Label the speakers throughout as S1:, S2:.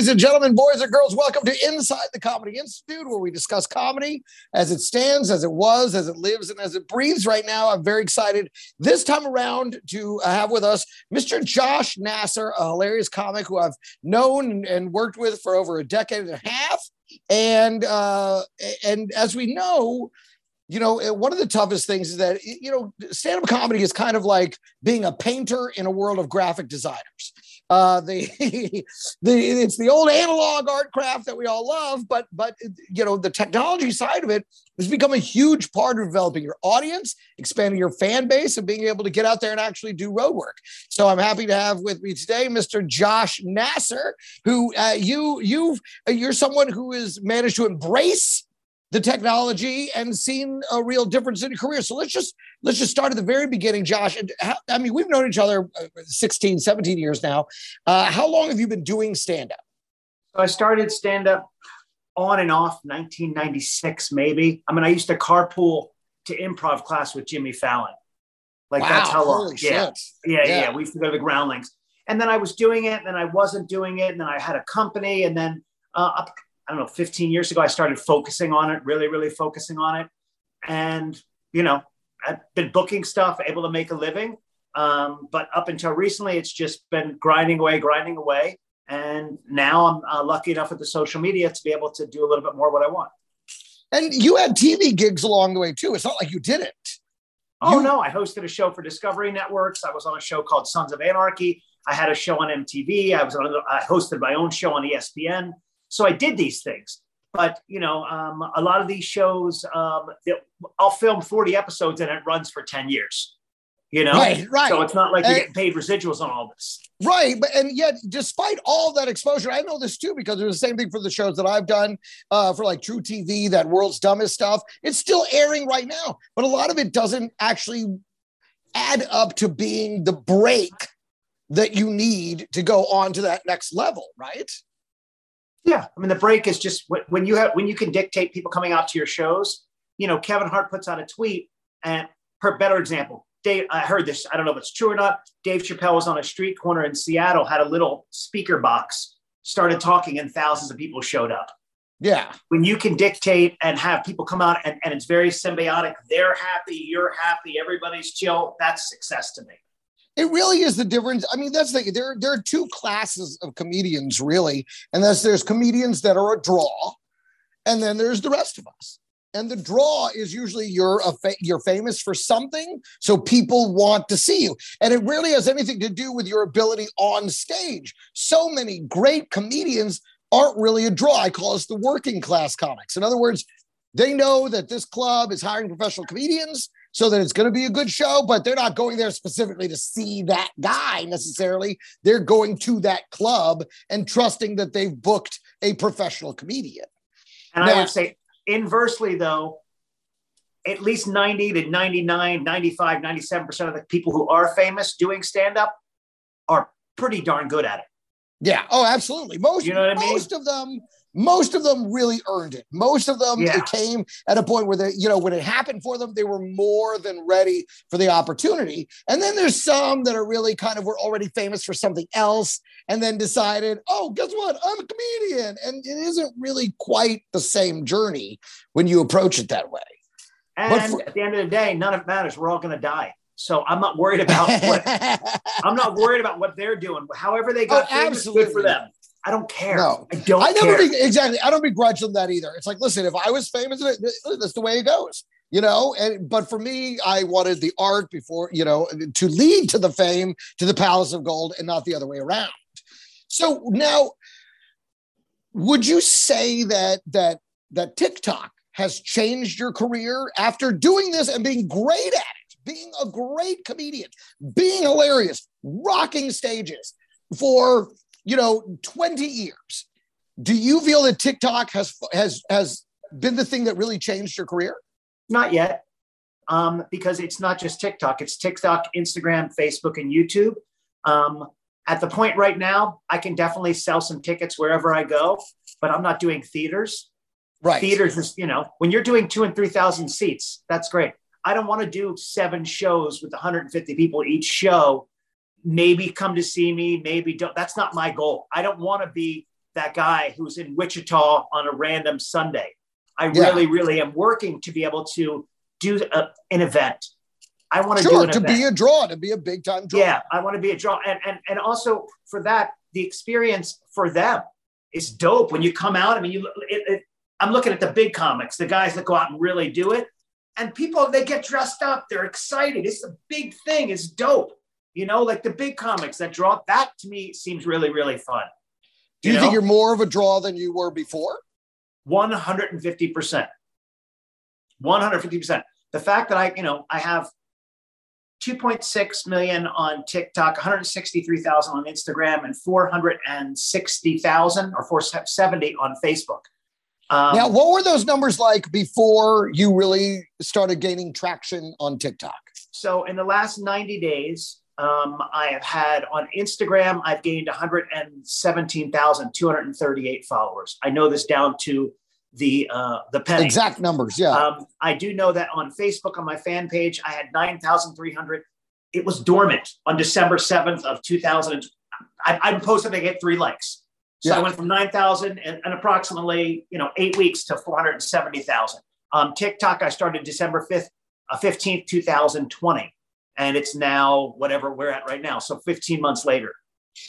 S1: Ladies and gentlemen, boys and girls, welcome to Inside the Comedy Institute, where we discuss comedy as it stands, as it was, as it lives, and as it breathes right now. I'm very excited this time around to have with us Mr. Josh Nasar, a hilarious comic who I've known and worked with for over a decade and a half. And uh, and as we know, you know, eh, one of the toughest things is that, you know, stand up comedy is kind of like being a painter in a world of graphic designers. Uh, the, the it's the old analog art craft that we all love, but but you know the technology side of it has become a huge part of developing your audience, expanding your fan base, and being able to get out there and actually do road work. So I'm happy to have with me today Mr. Josh Nasar, who uh, you you you're someone who has managed to embrace the technology and seen a real difference in your career. So let's just let's just start at the very beginning, Josh. And how, I mean, we've known each other uh, 16, 17 years now. Uh, how long have you been doing stand up?
S2: So I started stand up on and off 1996 maybe. I mean, I used to carpool to improv class with Jimmy Fallon. Like
S1: wow,
S2: that's how long.
S1: Yeah.
S2: yeah. yeah, yeah, We used to go to the groundlings. And then I was doing it, and then I wasn't doing it, and then I had a company, and then uh, I don't know, 15 years ago, I started focusing on it, really, really focusing on it. And, you know, I've been booking stuff, able to make a living. Um, but up until recently, it's just been grinding away, grinding away. And now I'm uh, lucky enough with the social media to be able to do a little bit more what I want.
S1: And you had TV gigs along the way too. It's not like you didn't.
S2: Oh
S1: you...
S2: no, I hosted a show for Discovery Networks. I was on a show called Sons of Anarchy. I had a show on MTV. I was on. I hosted my own show on ESPN. So I did these things. But you know, um, a lot of these shows, um, I'll film 40 episodes and it runs for 10 years. You know,
S1: right, right.
S2: So it's not like you're getting paid residuals on all this.
S1: Right, but and yet, despite all that exposure, I know this too because it was the same thing for the shows that I've done uh, for like truTV, that world's dumbest stuff. It's still airing right now, but a lot of it doesn't actually add up to being the break that you need to go on to that next level, right?
S2: Yeah, I mean the break is just when you have when you can dictate people coming out to your shows. You know, Kevin Hart puts out a tweet, and per better example, Dave. I heard this. I don't know if it's true or not. Dave Chappelle was on a street corner in Seattle, had a little speaker box, started talking, and thousands of people showed up.
S1: Yeah.
S2: When you can dictate and have people come out and, and it's very symbiotic, they're happy, you're happy, everybody's chill, that's success to me.
S1: It really is the difference. I mean, that's the there. There are two classes of comedians, really, and that's there's comedians that are a draw, and then there's the rest of us. And the draw is usually you're a fa- you're famous for something, so people want to see you, and it really has anything to do with your ability on stage. So many great comedians aren't really a draw. I call us the working class comics. In other words, they know that this club is hiring professional comedians so that it's going to be a good show, but they're not going there specifically to see that guy necessarily. They're going to that club and trusting that they've booked a professional comedian.
S2: And now, I would say, inversely, though, at least 90 to 99, 95, 97% of the people who are famous doing stand up are pretty darn good at it.
S1: Yeah. Oh, absolutely. Most, you know what I mean? Most of them most of them really earned it. Most of them yeah. it came at a point where they, you know, when it happened for them, they were more than ready for the opportunity. And then there's some that are really kind of were already famous for something else and then decided, oh, guess what? I'm a comedian. And it isn't really quite the same journey when you approach it that way.
S2: And for- at the end of the day, none of it matters. We're all going to die. So I'm not worried about what I'm not worried about what they're doing. However they oh, got oh, absolutely. good for them. I don't care. No, I don't. I never
S1: be, exactly. I don't begrudge them that either. It's like, listen, if I was famous, that's the way it goes, you know. And but for me, I wanted the art before, you know, to lead to the fame, to the palace of gold, and not the other way around. So now, would you say that that that TikTok has changed your career after doing this and being great at it, being a great comedian, being hilarious, rocking stages for you know, 20 years. Do you feel that TikTok has has has been the thing that really changed your career?
S2: Not yet. Um, because it's not just TikTok, it's TikTok, Instagram, Facebook, and YouTube. Um, at the point right now, I can definitely sell some tickets wherever I go, but I'm not doing theaters.
S1: Right.
S2: Theaters is, you know, when you're doing two and 3,000 seats, that's great. I don't want to do seven shows with 150 people each show maybe come to see me, maybe don't. That's not my goal. I don't want to be that guy who's in Wichita on a random Sunday. I
S1: Yeah.
S2: really, really am working to be able to do a, an event. I want to do
S1: Sure,
S2: an
S1: to
S2: event.
S1: be a draw, to be a big time draw.
S2: Yeah, I want to be a draw, and and and also for that, the experience for them is dope. When you come out, I mean, you. It, it, I'm looking at the big comics, the guys that go out and really do it, and people they get dressed up, they're excited. It's a big thing. It's dope. You know, like the big comics that draw. That to me seems really really fun.
S1: Do you,
S2: know?
S1: think you're more of a draw than you were before?
S2: 150%. 150%. The fact that I, you know, I have 2.6 million on TikTok, 163,000 on Instagram, and 460,000 or 470 on Facebook. Um,
S1: now, what were those numbers like before you really started gaining traction on TikTok?
S2: So in the last 90 days, um, I have had on Instagram, I've gained 117,238 followers. I know this down to the uh, the penny.
S1: Exact numbers, yeah.
S2: Um, I do know that on Facebook, on my fan page, I had 9,300. It was dormant on December 7th of 2000. I, I posted, I get three likes. So
S1: Yeah.
S2: I went from 9,000 and, and approximately, you know, eight weeks to 470,000. Um, TikTok, I started December 5th, uh, 15th, 2020. And it's now whatever we're at right now. So 15 months later.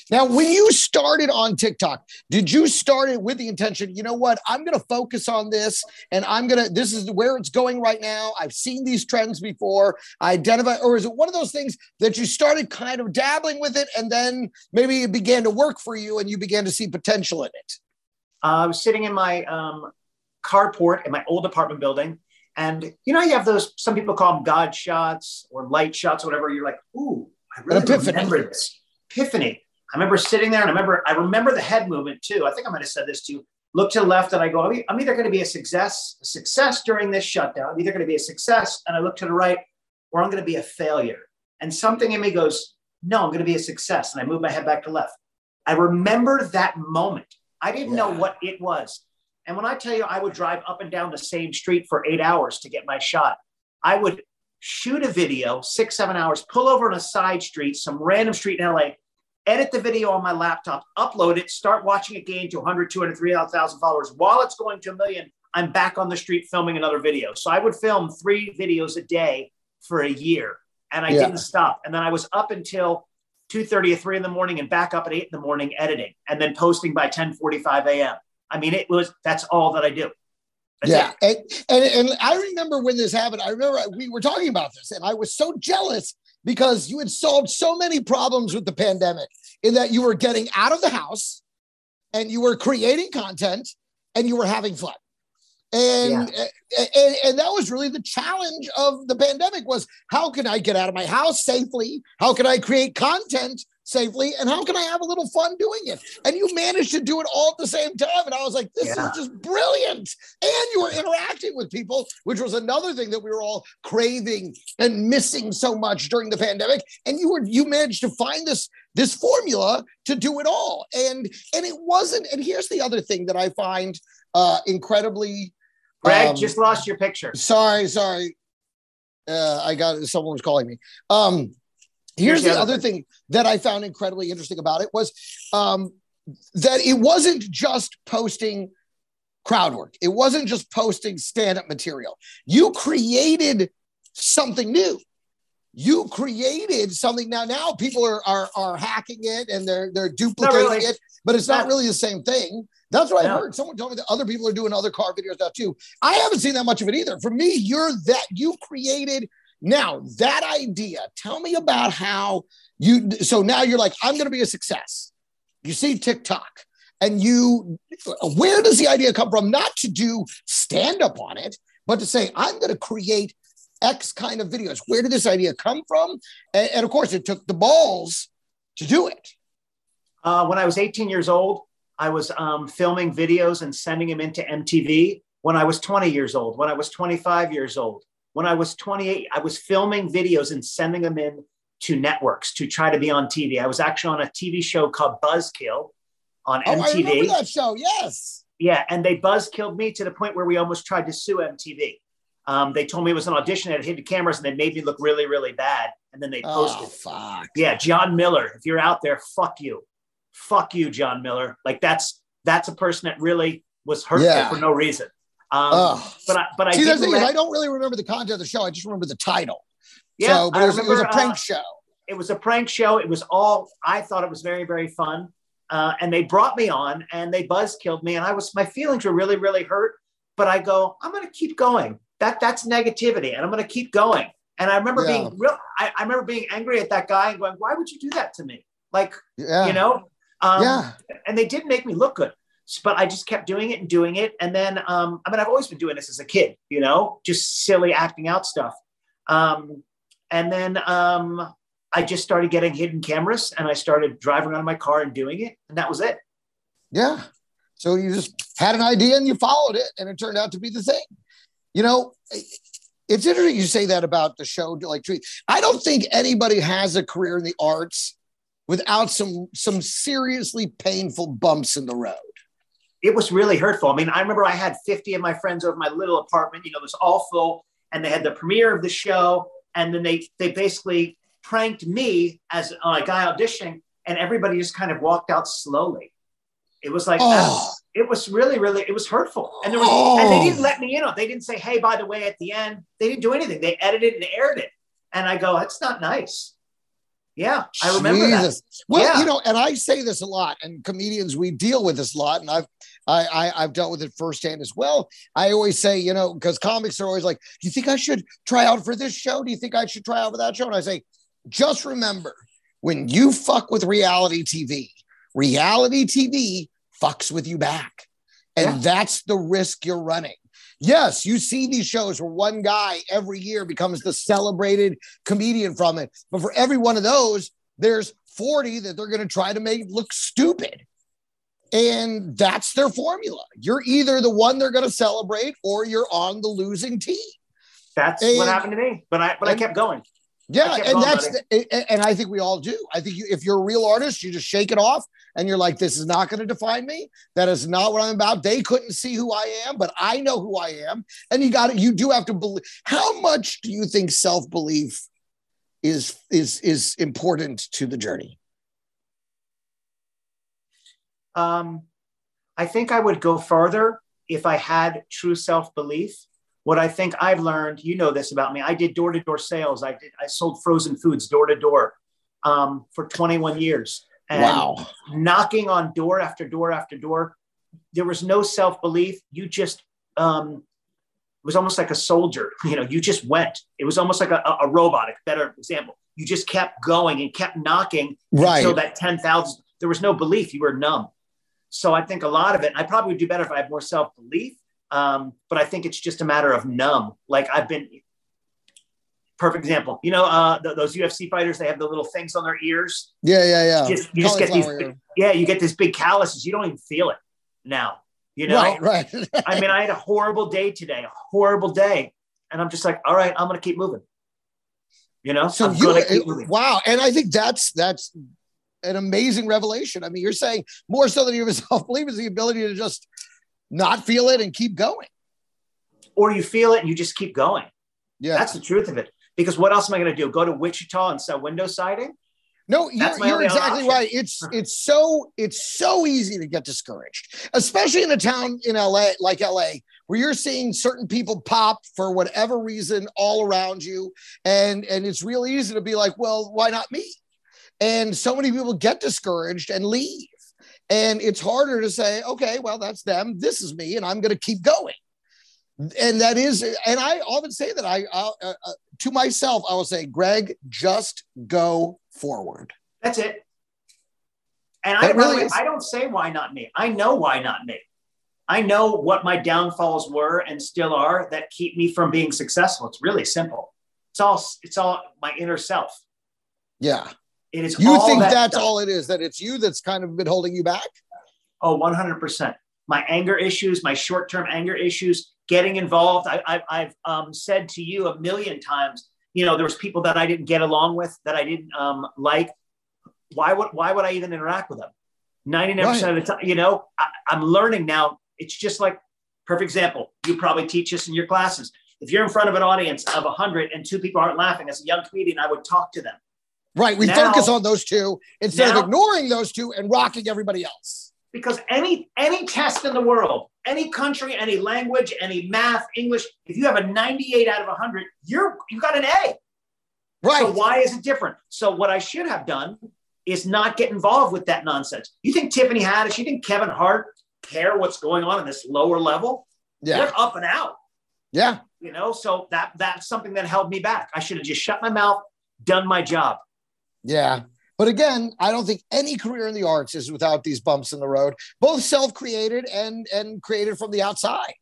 S1: Now, when you started on TikTok, did you start it with the intention, you know what, I'm going to focus on this and I'm going to, this is where it's going right now. I've seen these trends before. I identify, or is it one of those things that you started kind of dabbling with it and then maybe it began to work for you and you began to see potential in it?
S2: Uh, I was sitting in my um, carport in my old apartment building. And you know, you have those, some people call them God shots or light shots, or whatever. You're like, ooh, I really
S1: epiphany.
S2: remember this. Epiphany. I remember sitting there and I remember, I remember the head movement too. I think I might have said this to you. Look to the left and I go, I'm either going to be a success, a success during this shutdown. I'm either going to be a success. And I look to the right or I'm going to be a failure. And something in me goes, no, I'm going to be a success. And I move my head back to left. I remember that moment. I didn't know what it was. And when I tell you I would drive up and down the same street for eight hours to get my shot, I would shoot a video, six, seven hours, pull over on a side street, some random street in LA, edit the video on my laptop, upload it, start watching it gain to 100, 200, 300,000 followers. While it's going to a million, I'm back on the street filming another video. So I would film three videos a day for a year and I
S1: Yeah.
S2: didn't stop. And then I was up until 2.30 or 3 in the morning and back up at 8 in the morning editing and then posting by 10.45 a.m. I mean, it was, that's all that I do. That's
S1: yeah. And, and, and I remember when this happened, I remember we were talking about this and I was so jealous because you had solved so many problems with the pandemic in that you were getting out of the house and you were creating content and you were having fun. And, eh, eh, and and that was really the challenge of the pandemic was how can I get out of my house safely? How can I create content safely? And how can I have a little fun doing it? And you managed to do it all at the same time. And I was like, this
S2: Yeah.
S1: is just brilliant. And you were interacting with people, which was another thing that we were all craving and missing so much during the pandemic. And you were you managed to find this this formula to do it all. And and it wasn't, and here's the other thing that I find uh incredibly
S2: Greg,
S1: um,
S2: just lost your picture.
S1: Sorry, sorry. Uh, I got someone was calling me. Um, here's
S2: Here's the
S1: the
S2: other
S1: thing that I found incredibly interesting about it was um, that it wasn't just posting crowd work. It wasn't just posting stand-up material. You created something new. You created something now. Now people are are, are hacking it and they're they're duplicating
S2: really.
S1: it, but it's not
S2: No.
S1: really the same thing. That's what I heard. Someone told me that other people are doing other car videos now too. I haven't seen that much of it either. For me, you're that you created now that idea. Tell me about how you. So now you're like, I'm going to be a success. You see TikTok, and you. Where does the idea come from? Not to do stand up on it, but to say I'm going to create X kind of videos. Where did this idea come from? And, and of course, it took the balls to do it.
S2: Uh, when I was 18 years old, I was um, filming videos and sending them into MTV. When I was 20 years old, when I was 25 years old, when I was 28, I was filming videos and sending them in to networks to try to be on TV. I was actually on a TV show called Buzzkill on
S1: Oh, I remember
S2: MTV.
S1: that show. Yes.
S2: Yeah, and they buzzkilled me to the point where we almost tried to sue MTV. Um, they told me it was an audition, had hidden cameras, and they made me look really, really bad. And then they posted.
S1: Oh, fuck.
S2: Yeah, John Miller, if you're out there, fuck you. Fuck you, John Miller. Like that's that's a person that really was hurtful
S1: Yeah.
S2: for no reason. Um, but I, but I
S1: See, the thing is I don't really remember the content of the show. I just remember the title.
S2: yeah,
S1: so, but it was, it was a prank
S2: uh,
S1: show.
S2: it was a prank show. It was all I thought it was very very fun. Uh, and they brought me on and they buzz killed me and I was my feelings were really really hurt. But I go, I'm going to keep going. That that's negativity, and I'm going to keep going. And I remember
S1: Yeah.
S2: being real. I, I remember being angry at that guy and going, Why would you do that to me? Like
S1: Yeah.
S2: you know. Um,
S1: yeah.
S2: and they didn't make me look good but i just kept doing it and doing it and then um, i mean i've always been doing this as a kid you know just silly acting out stuff um, and then um, i just started getting hidden cameras and i started driving around my car and doing it and that was it
S1: Yeah. So you just had an idea and you followed it, and it turned out to be the thing. You know, it's interesting you say that about the show. Like. I don't think anybody has a career in the arts without some some seriously painful bumps in the road.
S2: It was really hurtful i mean i remember i had 50 of my friends over my little apartment you know it was all full and they had the premiere of the show and then they they basically pranked me as uh, a guy auditioning and everybody just kind of walked out slowly it was like
S1: Oh.
S2: it was really, really, it was hurtful. And there was,
S1: Oh.
S2: and they didn't oh. let me in on. it. They didn't say, "Hey, by the way," at the end, they didn't do anything. They edited and aired it, and I go, "That's not nice." Yeah, I remember that.
S1: Well,
S2: Yeah.
S1: you know, and I say this a lot, and comedians we deal with this a lot, and I've I, I I've dealt with it firsthand as well. I always say, you know, because comics are always like, "Do you think I should try out for this show? Do you think I should try out for that show?" And I say, just remember, when you fuck with reality TV, reality TV fucks with you back, and
S2: Yeah.
S1: that's the risk you're running. Yes, you see these shows where one guy every year becomes the celebrated comedian from it. But for every one of those, there's 40 that they're going to try to make look stupid. And that's their formula. You're either the one they're going to celebrate or you're on the losing team.
S2: That's
S1: And-
S2: what happened to me. But I, but I kept going.
S1: Yeah,
S2: kept
S1: and
S2: going,
S1: that's the, and I think we all do. I think you, if you're a real artist, you just shake it off and you're like, "This is not going to define me. That is not what I'm about." They couldn't see who I am, but I know who I am. And you got to You do have to believe. How much do you think self belief is is is important to the journey?
S2: Um, I think I would go further if I had true self belief. What I think I've learned, you know this about me. I did door to door sales. I did. I sold frozen foods door to door um, for 21 years. And
S1: wow.
S2: knocking on door after door after door. There was no self belief. You just um, it was almost like a soldier. You know, you just went. It was almost like a, a robotic. Better example. You just kept going and kept knocking
S1: Right.
S2: until that 10,000. There was no belief. You were numb. So I think a lot of it. I probably would do better if I had more self belief. Um, but I think it's just a matter of numb. Like I've been. Perfect example. You know, uh, th- those UFC fighters. They have the little things on their ears
S1: Yeah, yeah, yeah.
S2: just, you just get these big, yeah you get these big calluses you don't even feel it now you know
S1: Right, right.
S2: i mean i had a horrible day today a horrible day and i'm just like all right i'm gonna keep moving you know
S1: So
S2: I'm
S1: you, it- wow, and I think that's that's an amazing revelation. I mean, you're saying more so than you have self belief is the ability to just not feel it and keep going.
S2: or you feel it and you just keep going
S1: Yeah.
S2: that's the truth of it because what else am i gonna do go to wichita and sell window siding
S1: no, you're, you're exactly
S2: option.
S1: right. It's it's so it's so easy to get discouraged, especially in a town in LA like LA, where you're seeing certain people pop for whatever reason all around you, and and it's real easy to be like, well, why not me? And so many people get discouraged and leave. And it's harder to say, okay, well, that's them. This is me, and I'm going to keep going. And that is, and I often say that I, uh, uh, uh, to myself, I will say, Greg, just go forward.
S2: that's it and
S1: That
S2: I,
S1: really is-
S2: I don't say why not me i know why not me i know what my downfalls were and still are that keep me from being successful it's really simple it's all it's all my inner self
S1: Yeah.
S2: It is.
S1: You think
S2: that
S1: that's
S2: stuff.
S1: all it is, that it's you that's kind of been holding you back?
S2: Oh, 100%. My anger issues, my short term anger issues, getting involved. I, I, I've um, said to you a million times, you know, there was people that I didn't get along with, that I didn't um, like. Why would, why would I even interact with them? 99% of the time, you know, I, I'm learning now. It's just like, perfect example. You probably teach this in your classes. If you're in front of an audience of 100 and two people aren't laughing, as a young comedian, I would talk to them.
S1: Right. We
S2: Now-
S1: focus on those two instead
S2: now-
S1: of ignoring those two and rocking everybody else.
S2: because any any test in the world, any country, any language, any math, English, if you have a 98 out of 100, you're you got an A.
S1: Right.
S2: So why is it different? So what I should have done is not get involved with that nonsense. You think Tiffany Haddish, you think Kevin Hart care what's going on in this lower level?
S1: Yeah.
S2: They're up and out.
S1: Yeah.
S2: You know, so that that's something that held me back. I should have just shut my mouth, done my job.
S1: Yeah. But again, I don't think any career in the arts is without these bumps in the road, both self-created and and created from the outside.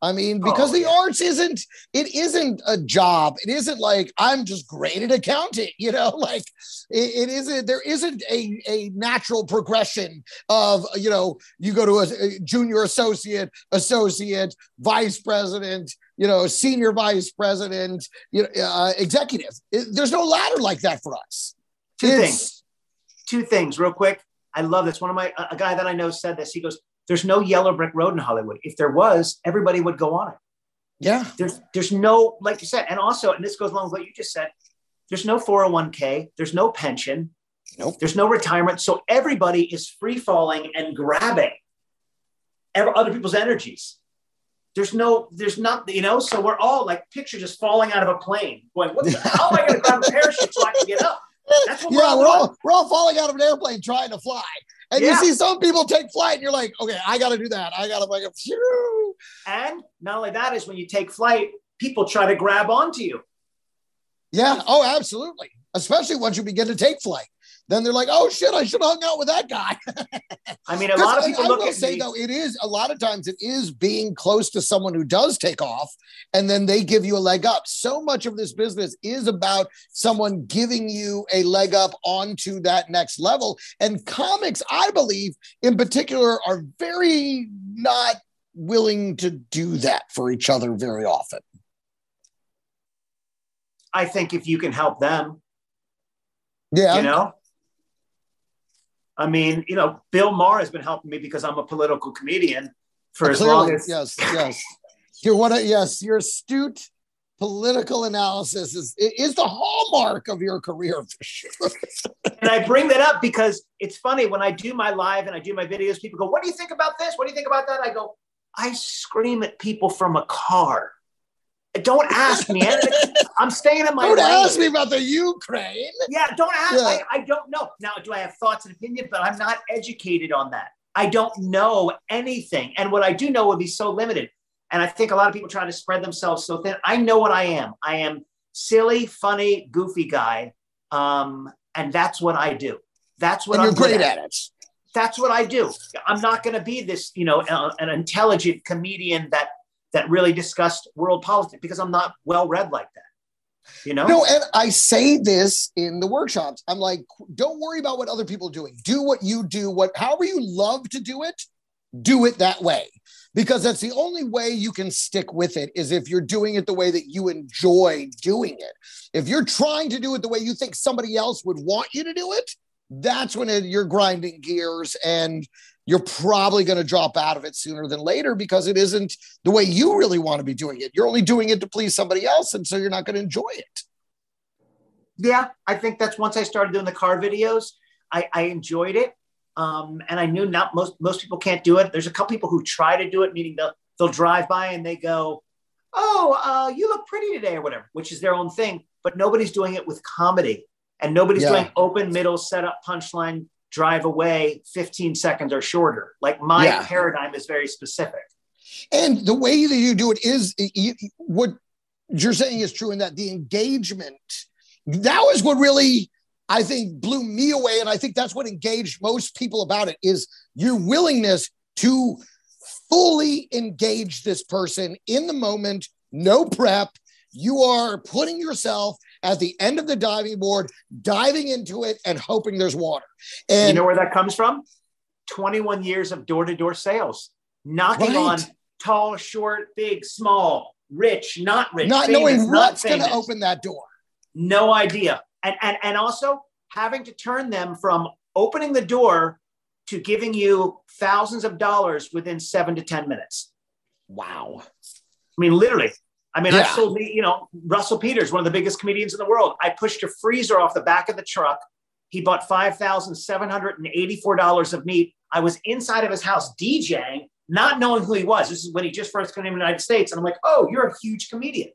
S1: I mean, because
S2: Oh,
S1: the
S2: yeah.
S1: arts isn't it isn't a job. It isn't like I'm just great at accounting, you know, like it, it isn't there isn't a, a natural progression of you know, you go to a, a junior associate, associate, vice president, you know, senior vice president, you know, uh, executive. It- there's no ladder like that for us.
S2: Two
S1: It's-
S2: things. Two things, real quick. I love this. One of my a guy that I know said this. He goes, "There's no yellow brick road in Hollywood. If there was, everybody would go on it.
S1: Yeah.
S2: There's there's no like you said, and also, and this goes along with what you just said. There's no 401k. There's no pension.
S1: Nope.
S2: There's no retirement. So everybody is free falling and grabbing other people's energies. There's no, there's not, you know, so we're all like picture just falling out of a plane, going, what the, how am I going to grab a parachute so I can get up? What we're
S1: Yeah,
S2: all
S1: we're all we're all falling out of an airplane trying to fly. And you see some people take flight and you're like, okay, I gotta do that. I gotta like phew.
S2: And not only that is when you take flight, people try to grab onto you.
S1: Yeah, oh, absolutely. Especially once you begin to take flight. Then they're like, oh shit, I should have hung out with that guy.
S2: I mean, a lot of people
S1: I,
S2: look
S1: I will
S2: at
S1: say
S2: me.
S1: though, it is a lot of times it is being close to someone who does take off, and then they give you a leg up. So much of this business is about someone giving you a leg up onto that next level. And comics, I believe, in particular, are very not willing to do that for each other very often.
S2: I think if you can help them,
S1: Yeah,
S2: you know. I mean, you know, Bill Maher has been helping me because I'm a political comedian for as
S1: clearly,
S2: long as
S1: yes, yes. You're one of yes, your astute political analysis is is the hallmark of your career for sure.
S2: and I bring that up because it's funny when I do my live and I do my videos, people go, What do you think about this? What do you think about that? I go, I scream at people from a car. Don't ask me. I'm staying in my
S1: Don't
S2: lane.
S1: ask me about the Ukraine.
S2: Yeah, don't ask.
S1: Yeah.
S2: I, I don't know. Now, do I have thoughts and opinions? But I'm not educated on that. I don't know anything. And what I do know would be so limited. And I think a lot of people try to spread themselves so thin. I know what I am. I am silly, funny, goofy guy. Um, and that's what I do. That's what
S1: And
S2: I'm
S1: you're great
S2: at.
S1: at it.
S2: That's what I do. I'm not going to be this, you know, uh, an intelligent comedian that that really discussed world politics because I'm not well read like that. You know?
S1: No, and I say this in the workshops. I'm like, don't worry about what other people are doing. Do what you do. What however you love to do it, do it that way. Because that's the only way you can stick with it is if you're doing it the way that you enjoy doing it. If you're trying to do it the way you think somebody else would want you to do it, that's when it, you're grinding gears and you're probably going to drop out of it sooner than later because it isn't the way you really want to be doing it. You're only doing it to please somebody else. And so you're not going to enjoy it.
S2: yeah, I think that's once I started doing the car videos, I, I enjoyed it. Um, and I knew not most most people can't do it. There's a couple people who try to do it, meaning they'll they'll drive by and they go, "Oh, uh, you look pretty today," or whatever, which is their own thing. But nobody's doing it with comedy, and nobody's
S1: Yeah.
S2: doing open, middle, setup, punchline, drive away, 15 seconds or shorter. Like my
S1: Yeah.
S2: paradigm is very specific.
S1: And the way that you do it is you, what you're saying is true in that the engagement, that was what really, I think, blew me away. And I think that's what engaged most people about it is your willingness to fully engage this person in the moment, no prep. You are putting yourself at the end of the diving board, diving into it and hoping there's water. And
S2: you know where that comes from? 21 years of door to door sales, knocking
S1: Right.
S2: on tall, short, big, small, rich, not rich,
S1: not
S2: famous,
S1: knowing what's going to open that door.
S2: No idea. And, and, and also having to turn them from opening the door to giving you thousands of dollars within seven to 10 minutes.
S1: Wow.
S2: I mean, literally. I mean,
S1: Yeah.
S2: I've sold, you know, Russell Peters, one of the biggest comedians in the world. I pushed a freezer off the back of the truck. He bought $5,784 of meat. I was inside of his house DJing, not knowing who he was. This is when he just first came to the United States. And I'm like, oh, you're a huge comedian.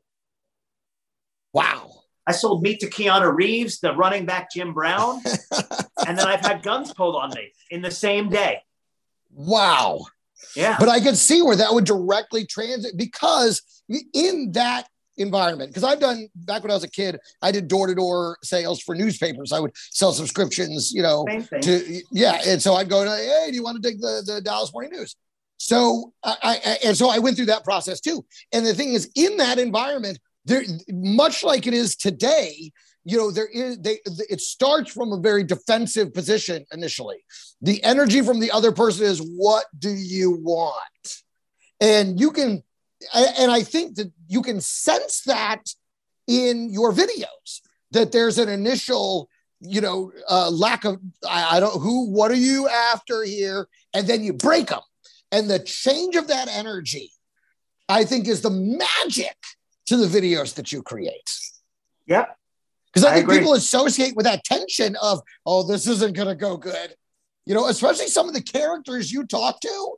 S1: Wow.
S2: I sold meat to Keanu Reeves, the running back Jim Brown. and then I've had guns pulled on me in the same day.
S1: Wow.
S2: Yeah.
S1: But I could see where that would directly transit because in that environment, because I've done back when I was a kid, I did door to door sales for newspapers. I would sell subscriptions, you know, to yeah. And so I'd go to, hey, do you want to take the, the Dallas Morning News? So I, I and so I went through that process too. And the thing is, in that environment, there much like it is today, you know there is they it starts from a very defensive position initially. The energy from the other person is what do you want? And you can and i think that you can sense that in your videos that there's an initial you know uh, lack of I, I don't who what are you after here? And then you break them and the change of that energy i think is the magic to the videos that you create.
S2: Yep
S1: because I, I, think agree. people associate with that tension of, oh, this isn't going to go good. You know, especially some of the characters you talk to,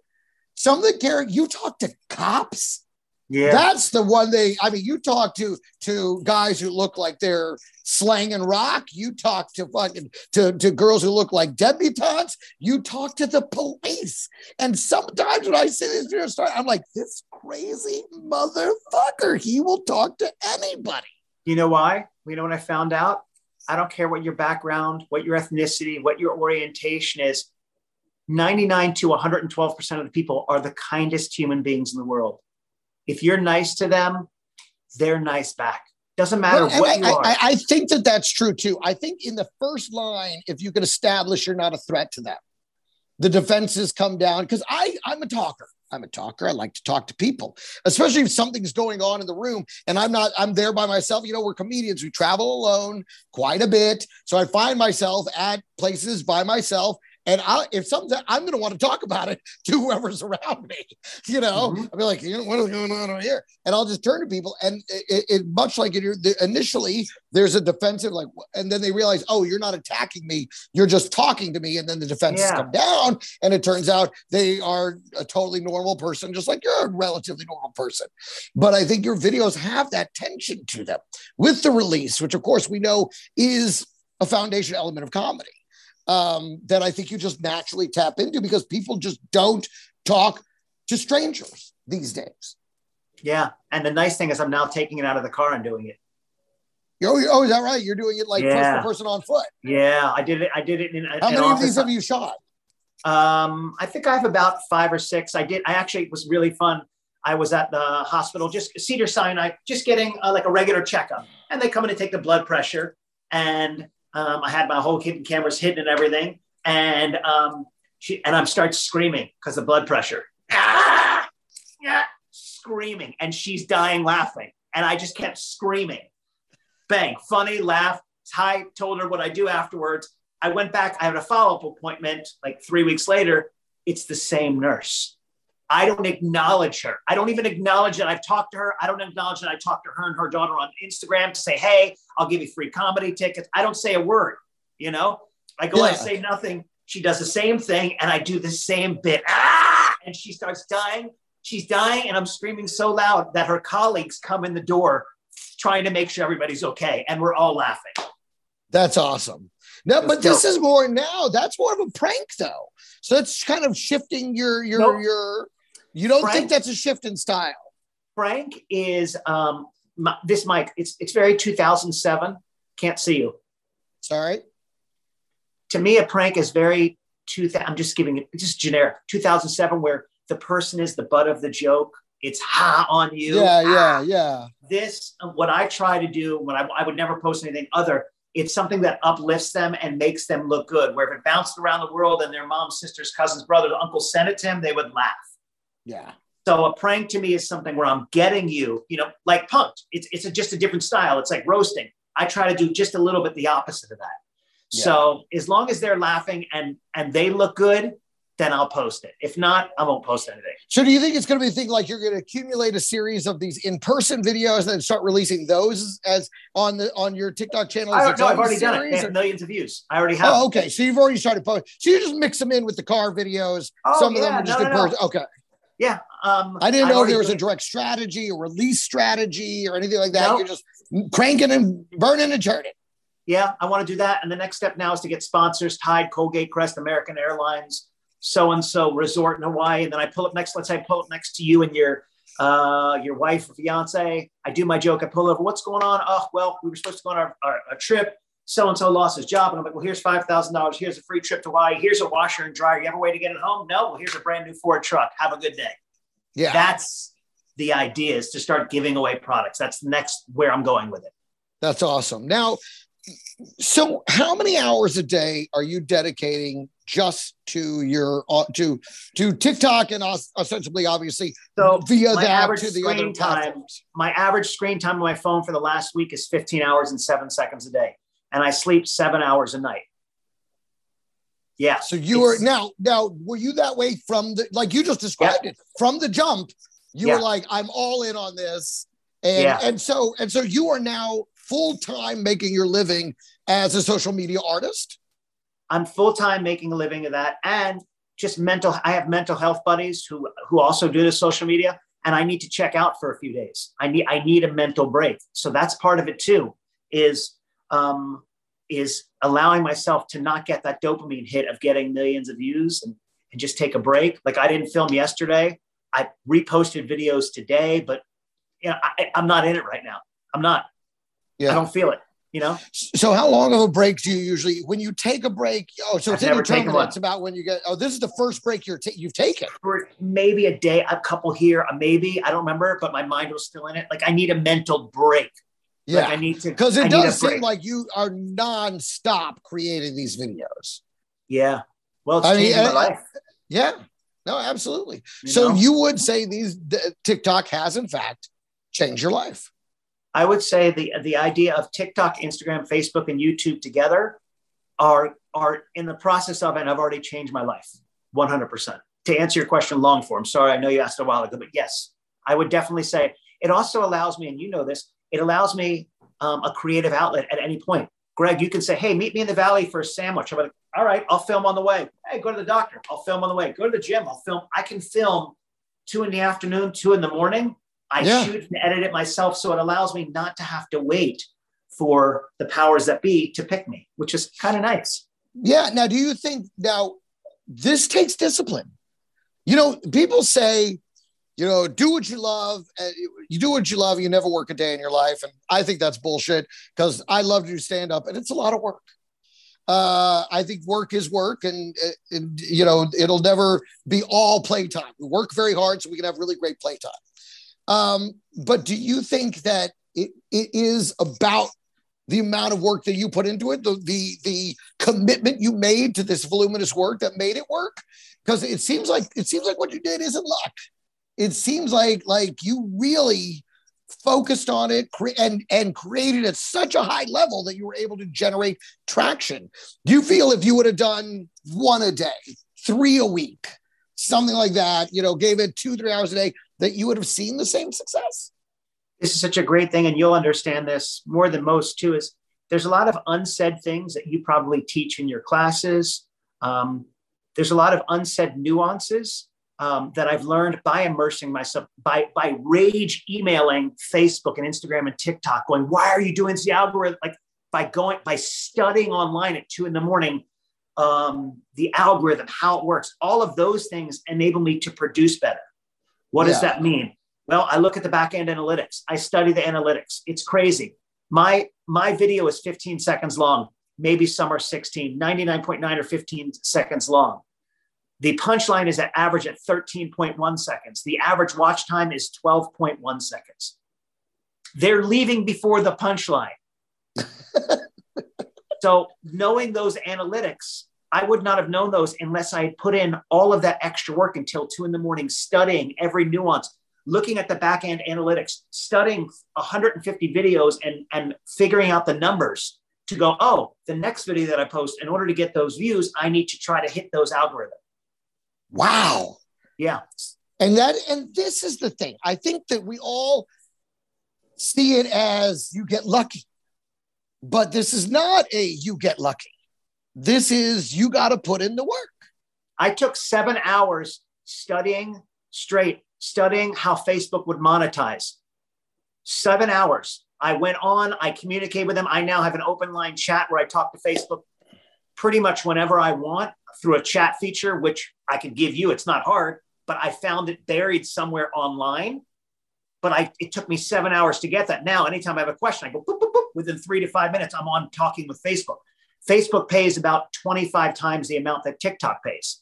S1: some of the characters you talk to cops. Yeah. That's the one they, I mean, you talk to to guys who look like they're slanging rock. You talk to fucking to, to girls who look like debutantes. You talk to the police. And sometimes when I see these videos start, I'm like, this crazy motherfucker, he will talk to anybody.
S2: You know why? You know what I found out? I don't care what your background, what your ethnicity, what your orientation is. 99 to 112% of the people are the kindest human beings in the world. If you're nice to them, they're nice back. Doesn't matter well, what I, you are.
S1: I, I think that that's true too. I think in the first line, if you can establish you're not a threat to them, the defenses come down because I I'm a talker. I'm a talker. I like to talk to people, especially if something's going on in the room and I'm not, I'm there by myself. You know, we're comedians, we travel alone quite a bit. So I find myself at places by myself and I, if something, I'm going to want to talk about it to whoever's around me. You know, mm-hmm. I'll be like, you know, what is going on over here? And I'll just turn to people. And it, it much like it, initially, there's a defensive, like, and then they realize, oh, you're not attacking me. You're just talking to me. And then the defenses yeah. come down. And it turns out they are a totally normal person, just like you're a relatively normal person. But I think your videos have that tension to them with the release, which of course we know is a foundation element of comedy um, that I think you just naturally tap into because people just don't talk to strangers these days.
S2: Yeah. And the nice thing is, I'm now taking it out of the car and doing it.
S1: Oh, oh is that right? You're doing it like yeah. person person on foot.
S2: Yeah, I did it. I did it in.
S1: How many of these have you shot?
S2: Um, I think I have about five or six. I did. I actually it was really fun. I was at the hospital, just Cedar Sinai, just getting uh, like a regular checkup, and they come in to take the blood pressure, and um, I had my whole hidden cameras hidden and everything. And um, she and I'm start screaming because of blood pressure. Ah! Yeah, screaming. And she's dying laughing. And I just kept screaming. Bang, funny, laugh. Hi, told her what I do afterwards. I went back, I had a follow-up appointment like three weeks later. It's the same nurse. I don't acknowledge her. I don't even acknowledge that I've talked to her. I don't acknowledge that I talked to her and her daughter on Instagram to say, hey, I'll give you free comedy tickets. I don't say a word, you know? I go, yeah. I say nothing. She does the same thing and I do the same bit. Ah! And she starts dying. She's dying and I'm screaming so loud that her colleagues come in the door trying to make sure everybody's okay. And we're all laughing.
S1: That's awesome. No, but this is more now. That's more of a prank, though. So it's kind of shifting your your nope. your you don't Frank, think that's a shift in style?
S2: Frank is um, my, this mic. It's it's very 2007. Can't see you.
S1: Sorry.
S2: To me, a prank is very 2000. I'm just giving it just generic 2007, where the person is the butt of the joke. It's ha on you.
S1: Yeah,
S2: yeah,
S1: yeah.
S2: This what I try to do when I, I would never post anything other it's something that uplifts them and makes them look good. Where if it bounced around the world and their mom, sisters, cousins, brothers, uncle sent it to him, they would laugh.
S1: Yeah.
S2: So a prank to me is something where I'm getting you, you know, like punked. It's it's a, just a different style. It's like roasting. I try to do just a little bit the opposite of that. Yeah. So as long as they're laughing and and they look good, then I'll post it. If not, I won't post anything.
S1: So, do you think it's going to be a thing like you're going to accumulate a series of these in-person videos and then start releasing those as on the on your TikTok channel?
S2: I don't know. I've already done it. They have millions of views. I already have.
S1: Oh, okay. So you've already started posting. So you just mix them in with the car videos.
S2: Oh,
S1: Some
S2: yeah.
S1: of them are just
S2: no,
S1: in
S2: no,
S1: person.
S2: no.
S1: Okay.
S2: Yeah. Um,
S1: I didn't know if there was a direct strategy or release strategy or anything like that.
S2: Nope.
S1: You're just cranking and burning and churning.
S2: Yeah, I want to do that. And the next step now is to get sponsors, Tide, Colgate, Crest, American Airlines, so and so resort in Hawaii. And then I pull up next, let's say I pull up next to you and your uh, your wife or fiance. I do my joke. I pull over. What's going on? Oh, well, we were supposed to go on our, our, our trip. So and so lost his job. And I'm like, well, here's $5,000. Here's a free trip to Hawaii. Here's a washer and dryer. You have a way to get it home? No. Well, here's a brand new Ford truck. Have a good day.
S1: Yeah.
S2: That's the idea is to start giving away products. That's next where I'm going with it.
S1: That's awesome. Now, so how many hours a day are you dedicating just to your uh, to to TikTok and os- ostensibly, obviously,
S2: So
S1: via
S2: my
S1: that
S2: average
S1: to the other
S2: screen time-
S1: platforms?
S2: my average screen time on my phone for the last week is 15 hours and seven seconds a day. And I sleep seven hours a night. Yeah.
S1: So you were now now were you that way from the like you just described it from the jump? You
S2: Yeah.
S1: were like, I'm all in on this, and
S2: Yeah.
S1: and so and so you are now full time making your living as a social media artist.
S2: I'm full time making a living of that. And just mental, I have mental health buddies who, who also do the social media. And I need to check out for a few days. I need, I need a mental break. So that's part of it too, is, um, is allowing myself to not get that dopamine hit of getting millions of views and, and just take a break. Like I didn't film yesterday. I reposted videos today, but you know, I, I'm not in it right now. I'm not.
S1: Yeah.
S2: I don't feel it. You know,
S1: So how long of a break do you usually when you take a break? Oh, so it's
S2: I've never taken
S1: indeterminate. It's about when you get. Oh, this is the first break you're ta- you've taken.
S2: for maybe a day, a couple here, a maybe. I don't remember, but my mind was still in it. Like I need a mental break. Like I need to
S1: because it
S2: a
S1: does seem like you are nonstop creating these videos.
S2: yeah. Well, it's
S1: I mean,
S2: my
S1: I-
S2: life.
S1: Yeah, no, absolutely.
S2: you
S1: so
S2: know?
S1: you would say these the, TikTok has in fact changed your life.
S2: I would say the the idea of TikTok, Instagram, Facebook, and YouTube together are are in the process of, and I've already changed my life 100%. To answer your question long form, sorry, I know you asked a while ago, but yes, I would definitely say it also allows me, and you know this, it allows me um, a creative outlet at any point. Greg, you can say, hey, meet me in the valley for a sandwich. I'm like, all right, I'll film on the way. Hey, go to the doctor. I'll film on the way. Go to the gym. I'll film. I can film two in the afternoon, two in the morning. I
S1: Yeah.
S2: shoot and edit it myself. So it allows me not to have to wait for the powers that be to pick me, which is kind of nice.
S1: Yeah. Now, do you think now this takes discipline? You know, people say, you know, do what you love. You do what you love. You never work a day in your life, and I think that's bullshit because I love to stand up, and it's a lot of work. Uh, I think work is work, and, uh, and you know it'll never be all playtime. We work very hard so we can have really great playtime. Um, but do you think that it, it is about the amount of work that you put into it, the the the commitment you made to this voluminous work that made it work? Because it seems like it seems like what you did isn't luck. It seems like like you really focused on it and and created at such a high level that you were able to generate traction. Do you feel if you would have done one a day, three a week, something like that, you know, gave it two three hours a day, that you would have seen the same success?
S2: This is such a great thing, and you'll understand this more than most too. Is there's a lot of unsaid things that you probably teach in your classes. Um, there's a lot of unsaid nuances um, that I've learned by immersing myself, by by rage emailing Facebook and Instagram and TikTok, going, "Why are you doing the algorithm?" Like by going by studying online at two in the morning, um, the algorithm, how it works, all of those things enable me to produce better. What does that mean? Well, I look at the back end analytics. I study the analytics. It's crazy. My my video is 15 seconds long. Maybe some are 16, 99.9 or 15 seconds long. The punchline is at average at 13.1 seconds. The average watch time is 12.1 seconds. They're leaving before the punchline. so, knowing those analytics, I would not have known those unless I had put in all of that extra work until two in the morning, studying every nuance, looking at the back end analytics, studying 150 videos and, and figuring out the numbers to go, oh, the next video that I post, in order to get those views, I need to try to hit those algorithms.
S1: Wow.
S2: Yeah.
S1: And that and this is the thing. I think that we all see it as you get lucky. But this is not a you get lucky. This is you got to put in the work.
S2: I took 7 hours studying straight, studying how Facebook would monetize. 7 hours. I went on, I communicate with them. I now have an open line chat where I talk to Facebook pretty much whenever I want through a chat feature, which I could give you. It's not hard, but I found it buried somewhere online. But I, it took me seven hours to get that. Now, anytime I have a question, I go boop, boop, boop. Within three to five minutes, I'm on talking with Facebook. Facebook pays about 25 times the amount that TikTok pays.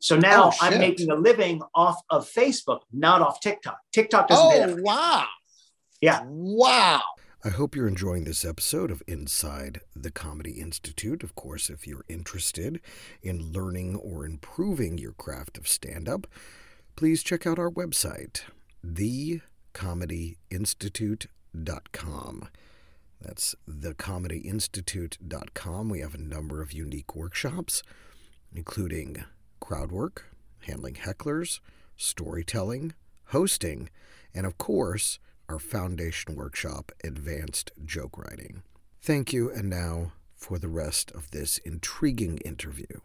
S2: So now
S1: Oh,
S2: I'm making a living off of Facebook, not off TikTok. TikTok doesn't pay
S1: Oh,
S2: that.
S1: wow.
S2: Yeah.
S1: Wow.
S3: I hope you're enjoying this episode of Inside the Comedy Institute. Of course, if you're interested in learning or improving your craft of stand up, please check out our website, thecomedyinstitute.com. That's thecomedyinstitute.com. We have a number of unique workshops, including crowd work, handling hecklers, storytelling, hosting, and of course, our foundation workshop, Advanced Joke Writing. Thank you, and now for the rest of this intriguing interview.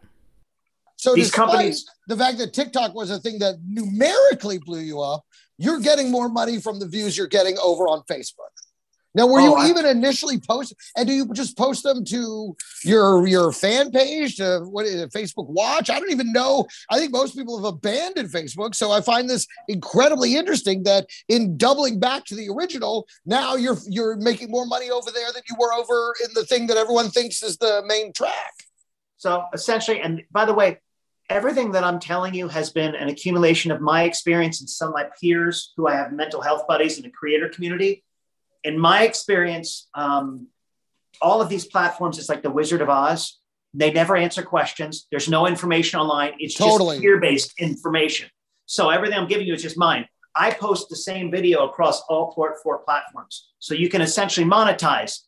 S1: So
S2: These
S1: despite
S2: companies-
S1: the fact that TikTok was a thing that numerically blew you up, you're getting more money from the views you're getting over on Facebook. Now, were
S2: Oh,
S1: you
S2: I-
S1: even initially post? And do you just post them to your your fan page to what is Facebook Watch? I don't even know. I think most people have abandoned Facebook. So I find this incredibly interesting that in doubling back to the original, now you're you're making more money over there than you were over in the thing that everyone thinks is the main track.
S2: So essentially, and by the way, everything that I'm telling you has been an accumulation of my experience and some of my peers who I have mental health buddies in the creator community. In my experience, um, all of these platforms, it's like the Wizard of Oz. They never answer questions. There's no information online. It's
S1: Totally.
S2: just fear-based information. So everything I'm giving you is just mine. I post the same video across all port four platforms. So you can essentially monetize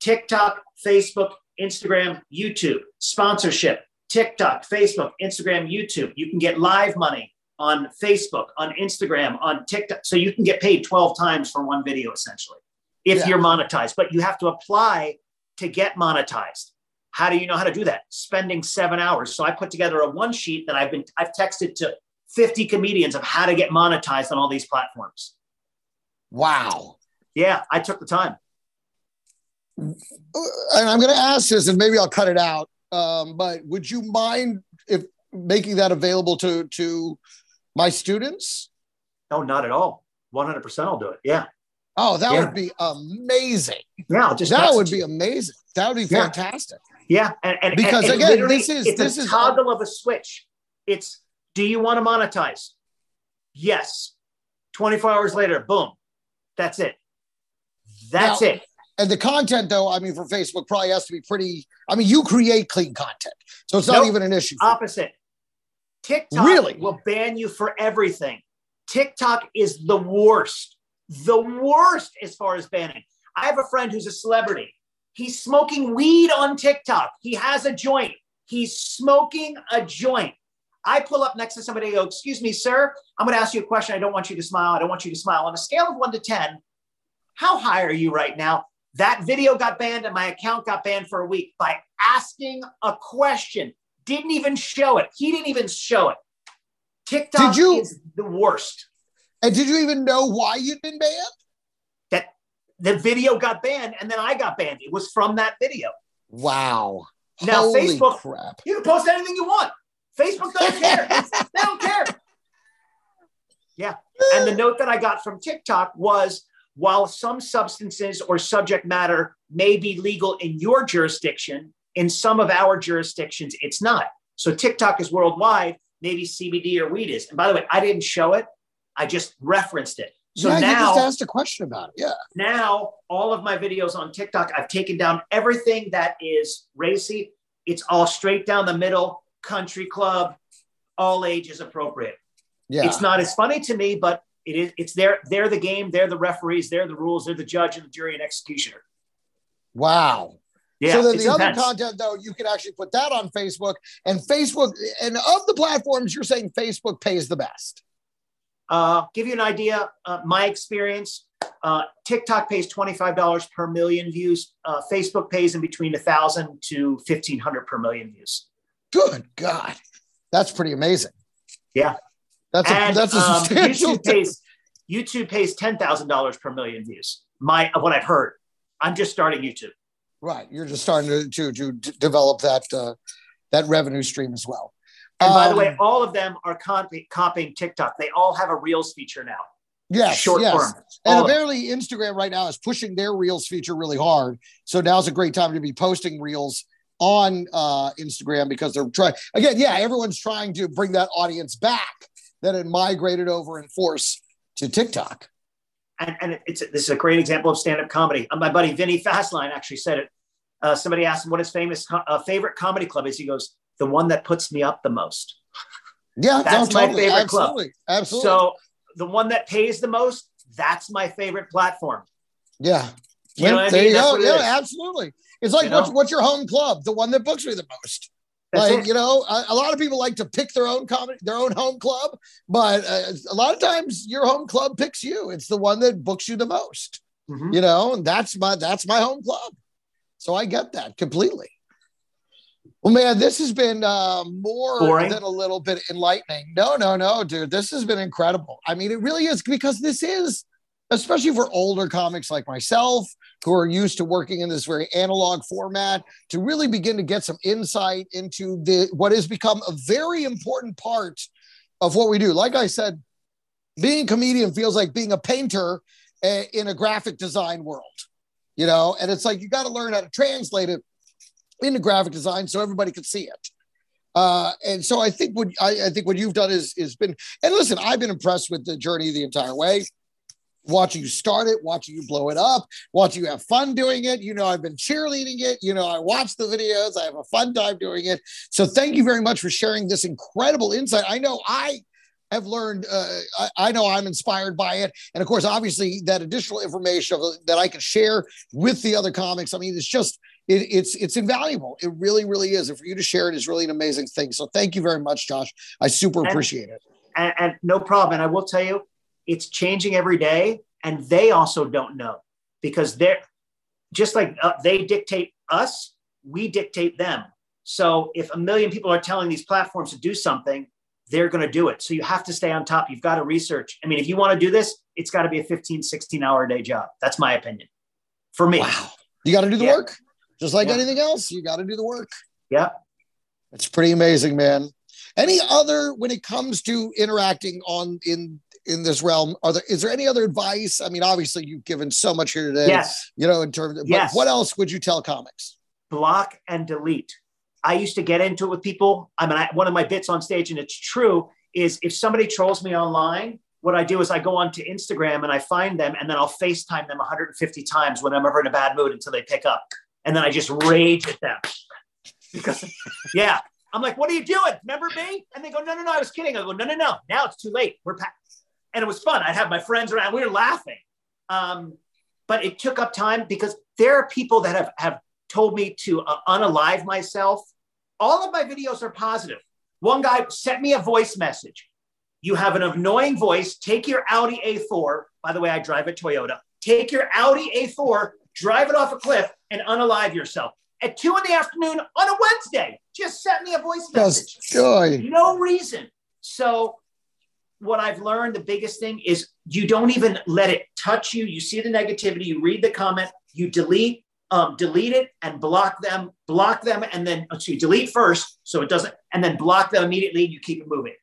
S2: TikTok, Facebook, Instagram, YouTube, sponsorship, TikTok, Facebook, Instagram, YouTube. You can get live money on Facebook, on Instagram, on TikTok. So you can get paid 12 times for one video essentially if
S1: Yeah.
S2: you're monetized, but you have to apply to get monetized. How do you know how to do that? Spending seven hours. So I put together a one sheet that I've been I've texted to 50 comedians of how to get monetized on all these platforms.
S1: Wow.
S2: Yeah, I took the time.
S1: and I'm going to ask this, and maybe I'll cut it out. Um, but would you mind if making that available to to my students?
S2: No, not at all. 100% I'll do it. Yeah.
S1: Oh, that
S2: Yeah.
S1: would be amazing.
S2: Yeah. Just
S1: that would be amazing. That would be
S2: Yeah.
S1: fantastic.
S2: Yeah, and, and
S1: Because,
S2: and- and
S1: again, this is-
S2: it's
S1: this
S2: a
S1: is-
S2: toggle of a switch. It's do you want to monetize? Yes. 24 hours later, boom, that's it. That's
S1: Now-
S2: it.
S1: And the content, though, I mean, for Facebook, probably has to be pretty. I mean, you create clean content, so it's not even an issue.
S2: Opposite. TikTok
S1: Really?
S2: will ban you for everything. TikTok is the worst, the worst as far as banning. I have a friend who's a celebrity. He's smoking weed on TikTok. He has a joint. He's smoking a joint. I pull up next to somebody and go, Excuse me, sir, I'm going to ask you a question. I don't want you to smile. I don't want you to smile. On a scale of one to 10, how high are you right now? That video got banned and my account got banned for a week by asking a question. Didn't even show it. He didn't even show it. TikTok
S1: Did you-
S2: is the worst.
S1: And did you even know why you'd been banned?
S2: That the video got banned and then I got banned. It was from that video.
S1: Wow.
S2: Now,
S1: Holy
S2: Facebook-
S1: crap.
S2: You can post anything you want. Facebook doesn't care. they don't care. Yeah. And the note that I got from TikTok was while some substances or subject matter may be legal in your jurisdiction, in some of our jurisdictions, it's not. So TikTok is worldwide, maybe CBD or weed is. And by the way, I didn't show it, I just referenced it. So
S1: yeah, you
S2: now,
S1: just asked a question about it. Yeah.
S2: now all of my videos on TikTok, I've taken down everything that is racy. It's all straight down the middle, country club, all ages appropriate.
S1: Yeah.
S2: It's not as funny to me, but it is. It's their they're the game, they're the referees, they're the rules, they're the judge and the jury and executioner.
S1: Wow.
S2: Yeah,
S1: so then the other
S2: intense.
S1: content, though, you can actually put that on Facebook. And Facebook, and of the platforms, you're saying Facebook pays the best.
S2: Uh, give you an idea, uh, my experience, uh, TikTok pays $25 per million views. Uh, Facebook pays in between 1,000 to 1,500 per million views.
S1: Good God, that's pretty amazing.
S2: Yeah.
S1: that's a
S2: and
S1: that's a
S2: um,
S1: substantial.
S2: YouTube pays YouTube pays ten thousand dollars per million views. My what I've heard. I'm just starting YouTube.
S1: right, you're just starting to to, to develop that uh, that revenue stream as well.
S2: And by the
S1: Um,
S2: way, all of them are copy, copying TikTok. They all have a Reels feature now.
S1: yes,
S2: short
S1: yes.
S2: form.
S1: And apparently, Instagram right now is pushing their Reels feature really hard. So now's a great time to be posting Reels on uh, Instagram because they're trying. Again, yeah, everyone's trying to bring that audience back that had migrated over in force to TikTok.
S2: And, and it's this is a great example of stand-up comedy. Uh, my buddy Vinny Fastline actually said it. Uh, somebody asked him what his famous co- uh, favorite comedy club is. He goes, "The one that puts me up the most."
S1: Yeah,
S2: That's
S1: no,
S2: my
S1: totally,
S2: favorite club.
S1: absolutely, absolutely.
S2: So the one that pays the most, that's my favorite platform.
S1: yeah,
S2: You know what I
S1: there
S2: mean?
S1: you go. Yeah,
S2: is.
S1: absolutely. It's like
S2: You
S1: what's,
S2: know?
S1: what's your home club? The one that books me the most.
S2: That's
S1: like
S2: it.
S1: you know, a, a lot of people like to pick their own comedy, their own home club, but uh, a lot of times your home club picks you. It's the one that books you the most.
S2: Mhm.
S1: You know, and that's my that's my home club. So I get that completely. Well, man, this has been uh, more
S2: Boring?
S1: than a little bit enlightening. No, no, no, dude, this has been incredible. I mean, it really is because this is, especially for older comics like myself who are used to working in this very analog format, to really begin to get some insight into the what has become a very important part of what we do. Like I said, being a comedian feels like being a painter uh, in a graphic design world, you know, and it's like you got to learn how to translate it into graphic design so everybody could see it. Uh, and so I think what I, I think what you've done is is been and listen, I've been impressed with the journey the entire way. Watching you start it, watching you blow it up, watching you have fun doing it. You know, I've been cheerleading it. You know, I watch the videos. I have a fun time doing it. So thank you very much for sharing this incredible insight. I know I have learned. Uh, I, I know I'm inspired by it, and of course, obviously, that additional information that I can share with the other comics. I mean, it's just it, it's it's invaluable. It really, really is. And for you to share it is really an amazing thing. So thank you very much, Josh. I super
S2: And-
S1: appreciate it.
S2: and, and no problem. And I will tell you, it's changing every day, and they also don't know because they're just like uh, they dictate us, we dictate them. So if a million people are telling these platforms to do something, they're going to do it. So you have to stay on top. You've got to research. I mean, if you want to do this, it's got to be a 15, 16 hour a day job. That's my opinion for me.
S1: Wow, you got to do the
S2: Yeah.
S1: work, just like
S2: Yeah.
S1: anything else. You got to do the work.
S2: Yeah.
S1: It's pretty amazing, man. Any other when it comes to interacting on in in this realm? Are there is there any other advice? I mean, obviously you've given so much here today.
S2: Yes.
S1: You know, in terms of but
S2: Yes.
S1: what else would you tell comics?
S2: block and delete. I used to get into it with people. I mean, I, one of my bits on stage, and it's true, is if somebody trolls me online, what I do is I go onto Instagram and I find them, and then I'll FaceTime them 150 times when I'm ever in a bad mood until they pick up, and then I just rage at them because, yeah, I'm like, "What are you doing? Remember me?" And they go, "No, no, no, I was kidding." I go, "No, no, no, now it's too late. We're pa-. and it was fun. I'd have my friends around. We were laughing, um, but it took up time because there are people that have have told me to uh, unalive myself. All of my videos are positive. One guy sent me a voice message. You have an annoying voice. Take your Audi A4. By the way, I drive a Toyota. Take your Audi A4, drive it off a cliff, and unalive yourself at two in the afternoon on a Wednesday. Just sent me a voice message.
S1: Just joy.
S2: No reason. So, what I've learned, the biggest thing is you don't even let it touch you. You see the negativity, you read the comment, you delete, um, delete it and block them, block them, and then excuse, delete first so it doesn't, and then block them immediately. And you keep it moving.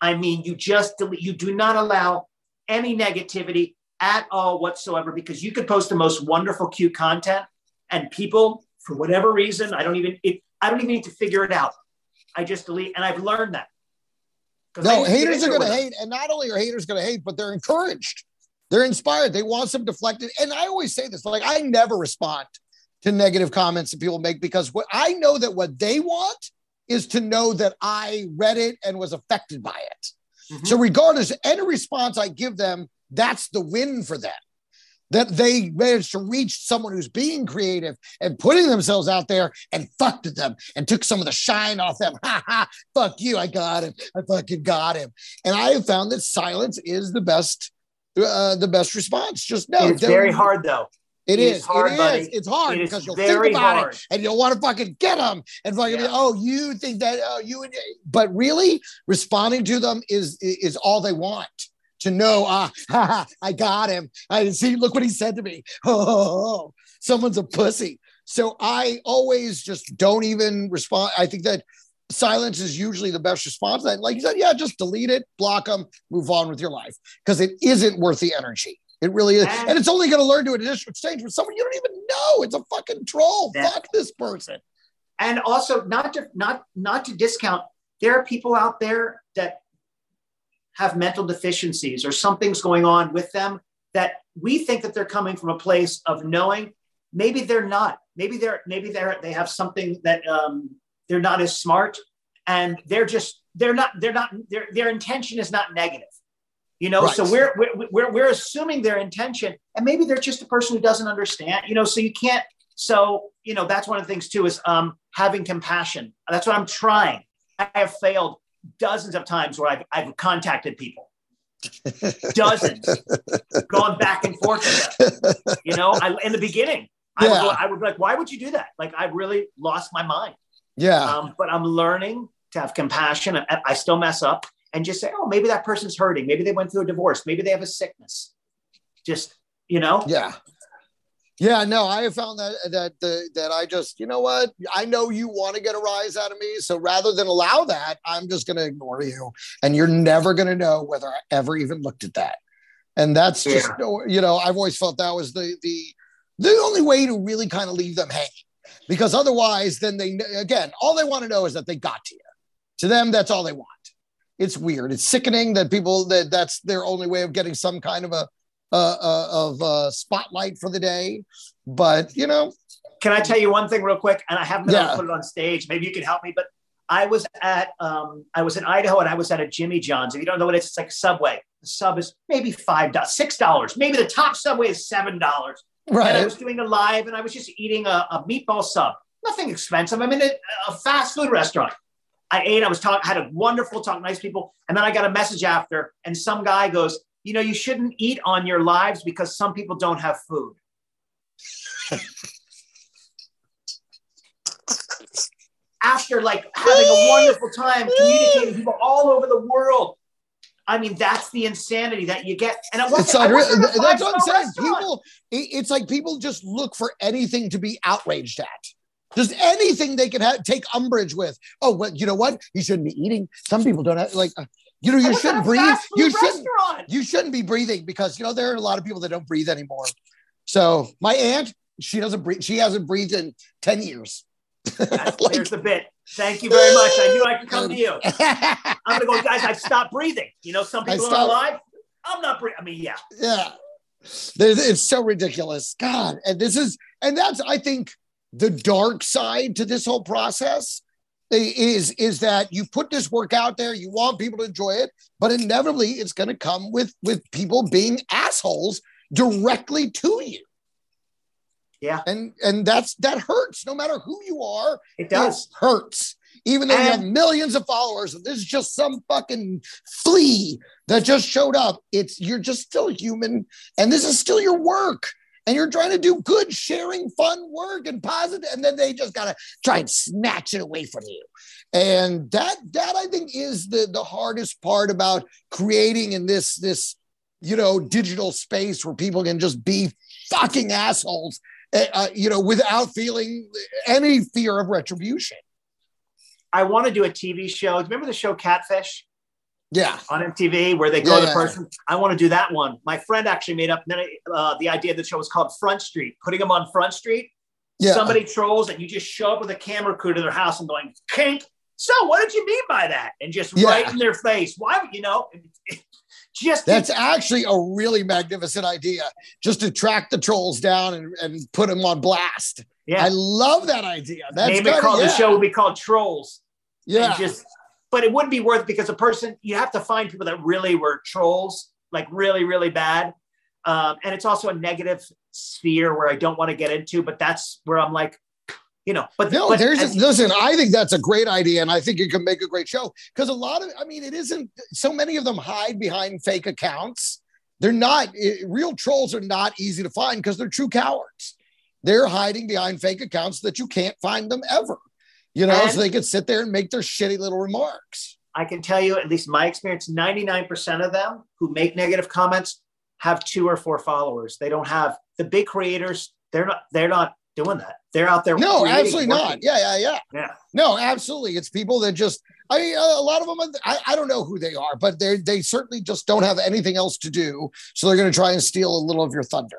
S2: I mean, you just delete. You do not allow any negativity at all whatsoever because you could post the most wonderful, cute content, and people, for whatever reason, I don't even it, I don't even need to figure it out. I just delete, and I've learned that.
S1: No,
S2: used to get
S1: haters are going to hate, and not only are haters going to hate, but they're encouraged. They're inspired. They want some deflected. And I always say this: like I never respond to negative comments that people make because what I know that what they want is to know that I read it and was affected by it.
S2: Mhm.
S1: So regardless, any response I give them, that's the win for them. That they managed to reach someone who's being creative and putting themselves out there and fucked them and took some of the shine off them. Ha ha, fuck you, I got him. I fucking got him. And I have found that silence is the best, uh, the best response. Just no.
S2: It's very hard though.
S1: It,
S2: It
S1: is.
S2: is hard,
S1: it
S2: buddy.
S1: is. It's hard
S2: It
S1: because you'll think about
S2: hard.
S1: it and you'll want to fucking get them and fucking be, oh, you think that, oh, you, but really responding to them is is all they want to know. Ah, ha, ha, I got him. I see. Look what he said to me. Oh, someone's a pussy. So I always just don't even respond. I think that silence is usually the best response. That, like you said, yeah, just delete it, block them, move on with your life because it isn't worth the energy. It really is.
S2: And-
S1: And it's only going to learn to a different stage with someone you don't even know. It's a fucking troll.
S2: Yeah.
S1: Fuck this person.
S2: and also not to not not to discount there are people out there that have mental deficiencies or something's going on with them that we think that they're coming from a place of knowing maybe they're not. Maybe they're maybe they're they have something that um, they're not as smart and they're just they're not they're not their their intention is not negative you know? So we're, we're we're we're assuming their intention and maybe they're just a person who doesn't understand you know? So you can't so you know that's one of the things too is um having compassion. That's what i'm trying. I have failed dozens of times where i've, I've contacted people dozens going back and forth you know I, in the beginning I, would I would be like why would you do that like i really lost my mind
S1: Yeah.
S2: um, but I'm learning to have compassion. I, I still mess up and just say, oh, maybe that person's hurting. Maybe they went through a divorce. Maybe they have a sickness. Just, you know,
S1: Yeah. Yeah, no, I have found that that the that I just, you know what? I know you want to get a rise out of me. So rather than allow that, I'm just gonna ignore you. And you're never gonna know whether I ever even looked at that. And that's just oh, you know, I've always felt that was the the the only way to really kind of leave them hanging. Because otherwise, then they again, all they want to know is that they got to you. To them, that's all they want. It's weird. It's sickening that people that that's their only way of getting some kind of a uh, uh, of uh, spotlight for the day. But you know,
S2: can I tell you one thing real quick? And I haven't been able to put it on stage. Maybe you can help me. But I was at, um, I was in Idaho and I was at a Jimmy John's. If you don't know what it is, it's like a Subway. The sub is maybe five dollars, six dollars. Maybe the top Subway is seven dollars. Right. And I was doing a live and I was just eating a, a meatball sub. Nothing expensive. I'm in a, a fast food restaurant. I ate, I was talking, had a wonderful talk, nice people. And then I got a message after, and some guy goes, You know, you shouldn't eat on your lives because some people don't have food. after like having a wonderful time communicating with people all over the world. I mean, that's the insanity that you get. And it
S1: It's
S2: I
S1: unreal. That's what I'm saying. People, it's like people just look for anything to be outraged at. Just anything they can have, take umbrage with. Oh, well, you know what? You shouldn't be eating. Some people don't have, like, uh, you know, you shouldn't breathe. You shouldn't. You shouldn't be breathing because you know there are a lot of people that don't breathe anymore. So my aunt, she doesn't breathe. She hasn't breathed in ten years.
S2: That's,
S1: Like-
S2: there's the bit. Thank you very much. I knew I could come to you. I'm gonna go, guys. I've stopped breathing. You know, some people are alive. I'm not breathing. I mean, yeah.
S1: yeah There's- it's so ridiculous god and this is and that's i think the dark side to this whole process is is that you put this work out there you want people to enjoy it but inevitably it's going to come with with people being assholes directly to you
S2: Yeah.
S1: and and that's that hurts no matter who you are
S2: It does.
S1: it hurts. Even though you have millions of followers, and this is just some fucking flea that just showed up. It's you're just still human, and this is still your work. And you're trying to do good, sharing, fun work and positive, and then they just gotta try and snatch it away from you. And that that I think is the the hardest part about creating in this this you know digital space where people can just be fucking assholes, uh, uh, you know, without feeling any fear of retribution.
S2: I want to do a TV show. Remember the show Catfish
S1: Yeah.
S2: on MTV where they go
S1: Yeah,
S2: to the
S1: yeah.
S2: person? I want to do that one. My friend actually made up uh, the idea of the show was called Front Street. Putting them on Front Street.
S1: Yeah.
S2: Somebody trolls and you just show up with a camera crew to their house and going, Kink. So what did you mean by that? And just
S1: Yeah.
S2: right in their face. Why you know? Just
S1: That's actually a really magnificent idea. Just to track the trolls down and, and put them on blast.
S2: yeah.
S1: I love that idea. That's
S2: Name it called
S1: yeah.
S2: the show would be called Trolls.
S1: Yeah.
S2: just but it wouldn't be worth because a person you have to find people that really were trolls like really really bad Um, and it's also a negative sphere where I don't want to get into, but that's where I'm like, you know, but
S1: no,
S2: but
S1: there's listen. I think that's a great idea, and I think it can make a great show because a lot of, I mean, it isn't. So many of them hide behind fake accounts. They're not it- real trolls are not easy to find because they're true cowards. They're hiding behind fake accounts that you can't find them ever. You know,
S2: And-
S1: so they could sit there and make their shitty little remarks.
S2: I can tell you, at least my experience, 99% of them who make negative comments have two or four followers. They don't have the big creators. They're not, they're not doing that. They're out there.
S1: No,
S2: creating,
S1: absolutely not. Yeah, yeah, yeah.
S2: Yeah.
S1: No, absolutely. It's people that just, I mean, a lot of them, I, I don't know who they are, but they they certainly just don't have anything else to do. So they're going to try and steal a little of your thunder.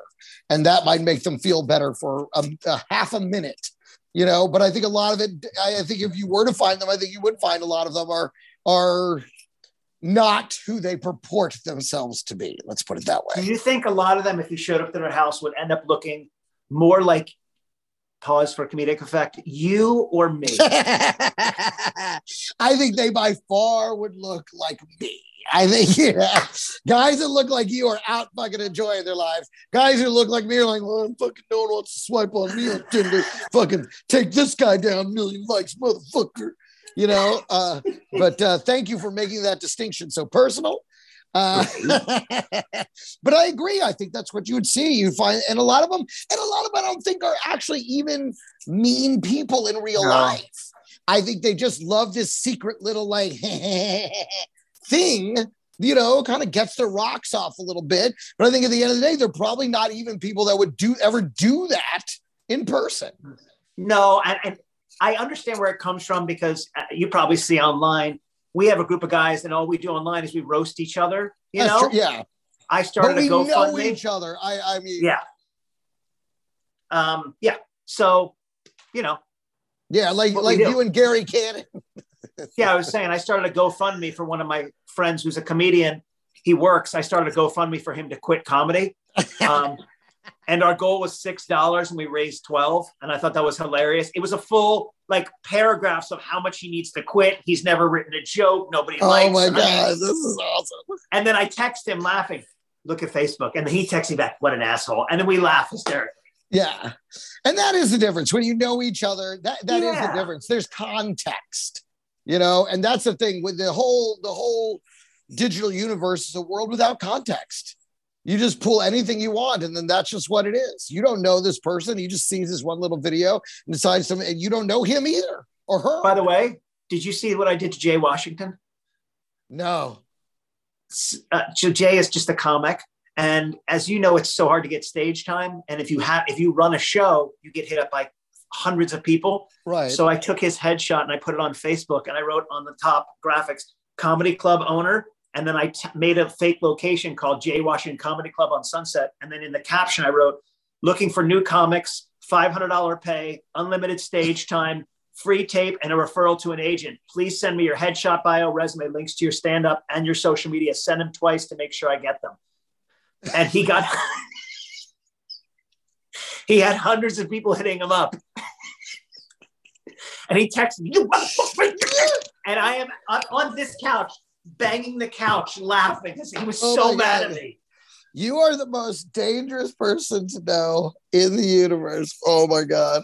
S1: And that might make them feel better for a, a half a minute, you know. But I think a lot of it, I, think if you were to find them, I think you would find a lot of them are, are not who they purport themselves to be. Let's put it that way.
S2: Do you think a lot of them, if you showed up to their house, would end up looking more like, pause for comedic effect, you or me?
S1: I think they by far would look like me. I think yeah. guys that look like you are out fucking enjoying their lives. Guys who look like me are like, well, I'm fucking no one wants to swipe on me on Tinder. fucking take this guy down, million likes, motherfucker. You know, uh, but uh, thank you for making that distinction so personal. Uh, but I agree. I think that's what you would see. You find, and a lot of them, and a lot of them, I don't think are actually even mean people in real
S2: No.
S1: life. I think they just love this secret little like thing, you know, kind of gets their rocks off a little bit. But I think at the end of the day, they're probably not even people that would do ever do that in person.
S2: No, and, and I understand where it comes from because uh, you probably see online. We have a group of guys, and all we do online is we roast each other. You
S1: That's
S2: know,
S1: true. Yeah.
S2: I started
S1: But we
S2: a
S1: know
S2: GoFundMe.
S1: each other. I, I mean,
S2: Yeah. Um, yeah. So, you know,
S1: yeah, like like you and Gary Cannon.
S2: yeah, I was saying I started a GoFundMe for one of my friends who's a comedian. He works. I started a GoFundMe for him to quit comedy. Um, and our goal was six dollars, and we raised twelve. And I thought that was hilarious. It was a full like paragraphs of how much he needs to quit. He's never written a joke. Nobody
S1: Oh
S2: likes.
S1: Oh my
S2: him.
S1: god, this is awesome.
S2: And then I text him laughing. Look at Facebook, and then he texts me back, "What an asshole!" And then we laugh hysterically.
S1: Yeah. And that is the difference. When you know each other, that that is
S2: Yeah.
S1: the difference. There's context, you know, and that's the thing with the whole the whole digital universe is a world without context. You just pull anything you want, and then that's just what it is. You don't know this person. He just sees this one little video and decides to, and you don't know him either or her.
S2: By the way, did you see what I did to Jay Washington?
S1: no.
S2: Uh, so Jay is just a comic, and as you know, it's so hard to get stage time. And if you have, if you run a show, you get hit up by hundreds of people.
S1: Right.
S2: So I took his headshot and I put it on Facebook, and I wrote on the top graphics, "Comedy Club owner." And then I t- made a fake location called Jay Washington Comedy Club on Sunset. And then in the caption, I wrote, looking for new comics, $500 pay, unlimited stage time, free tape, and a referral to an agent. Please send me your headshot bio, resume, links to your stand up, and your social media. Send them twice to make sure I get them. And he got, he had hundreds of people hitting him up. And he texted me, "You motherfucker." and I am on, this couch, banging the couch, laughing because he was
S1: Oh
S2: so mad
S1: God.
S2: at me.
S1: You are the most dangerous person to know in the universe. Oh my God.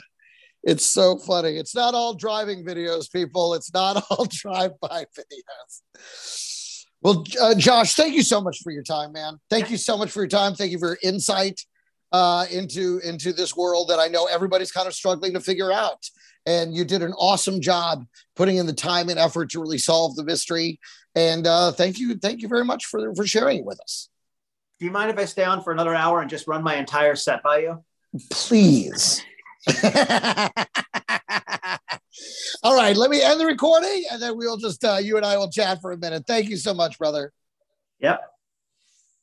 S1: It's so funny. It's not all driving videos, people. It's not all drive by videos. Well, uh, Josh, thank you so much for your time, man. Thank you so much for your time. Thank you for your insight uh, into into this world that I know everybody's kind of struggling to figure out. And you did an awesome job putting in the time and effort to really solve the mystery. And uh, thank you, thank you very much for for sharing it with us.
S2: Do you mind if I stay on for another hour and just run my entire set by you?
S1: please. All right, let me end the recording and then we'll just, uh, you and I will chat for a minute. Thank you so much, brother.
S2: Yep.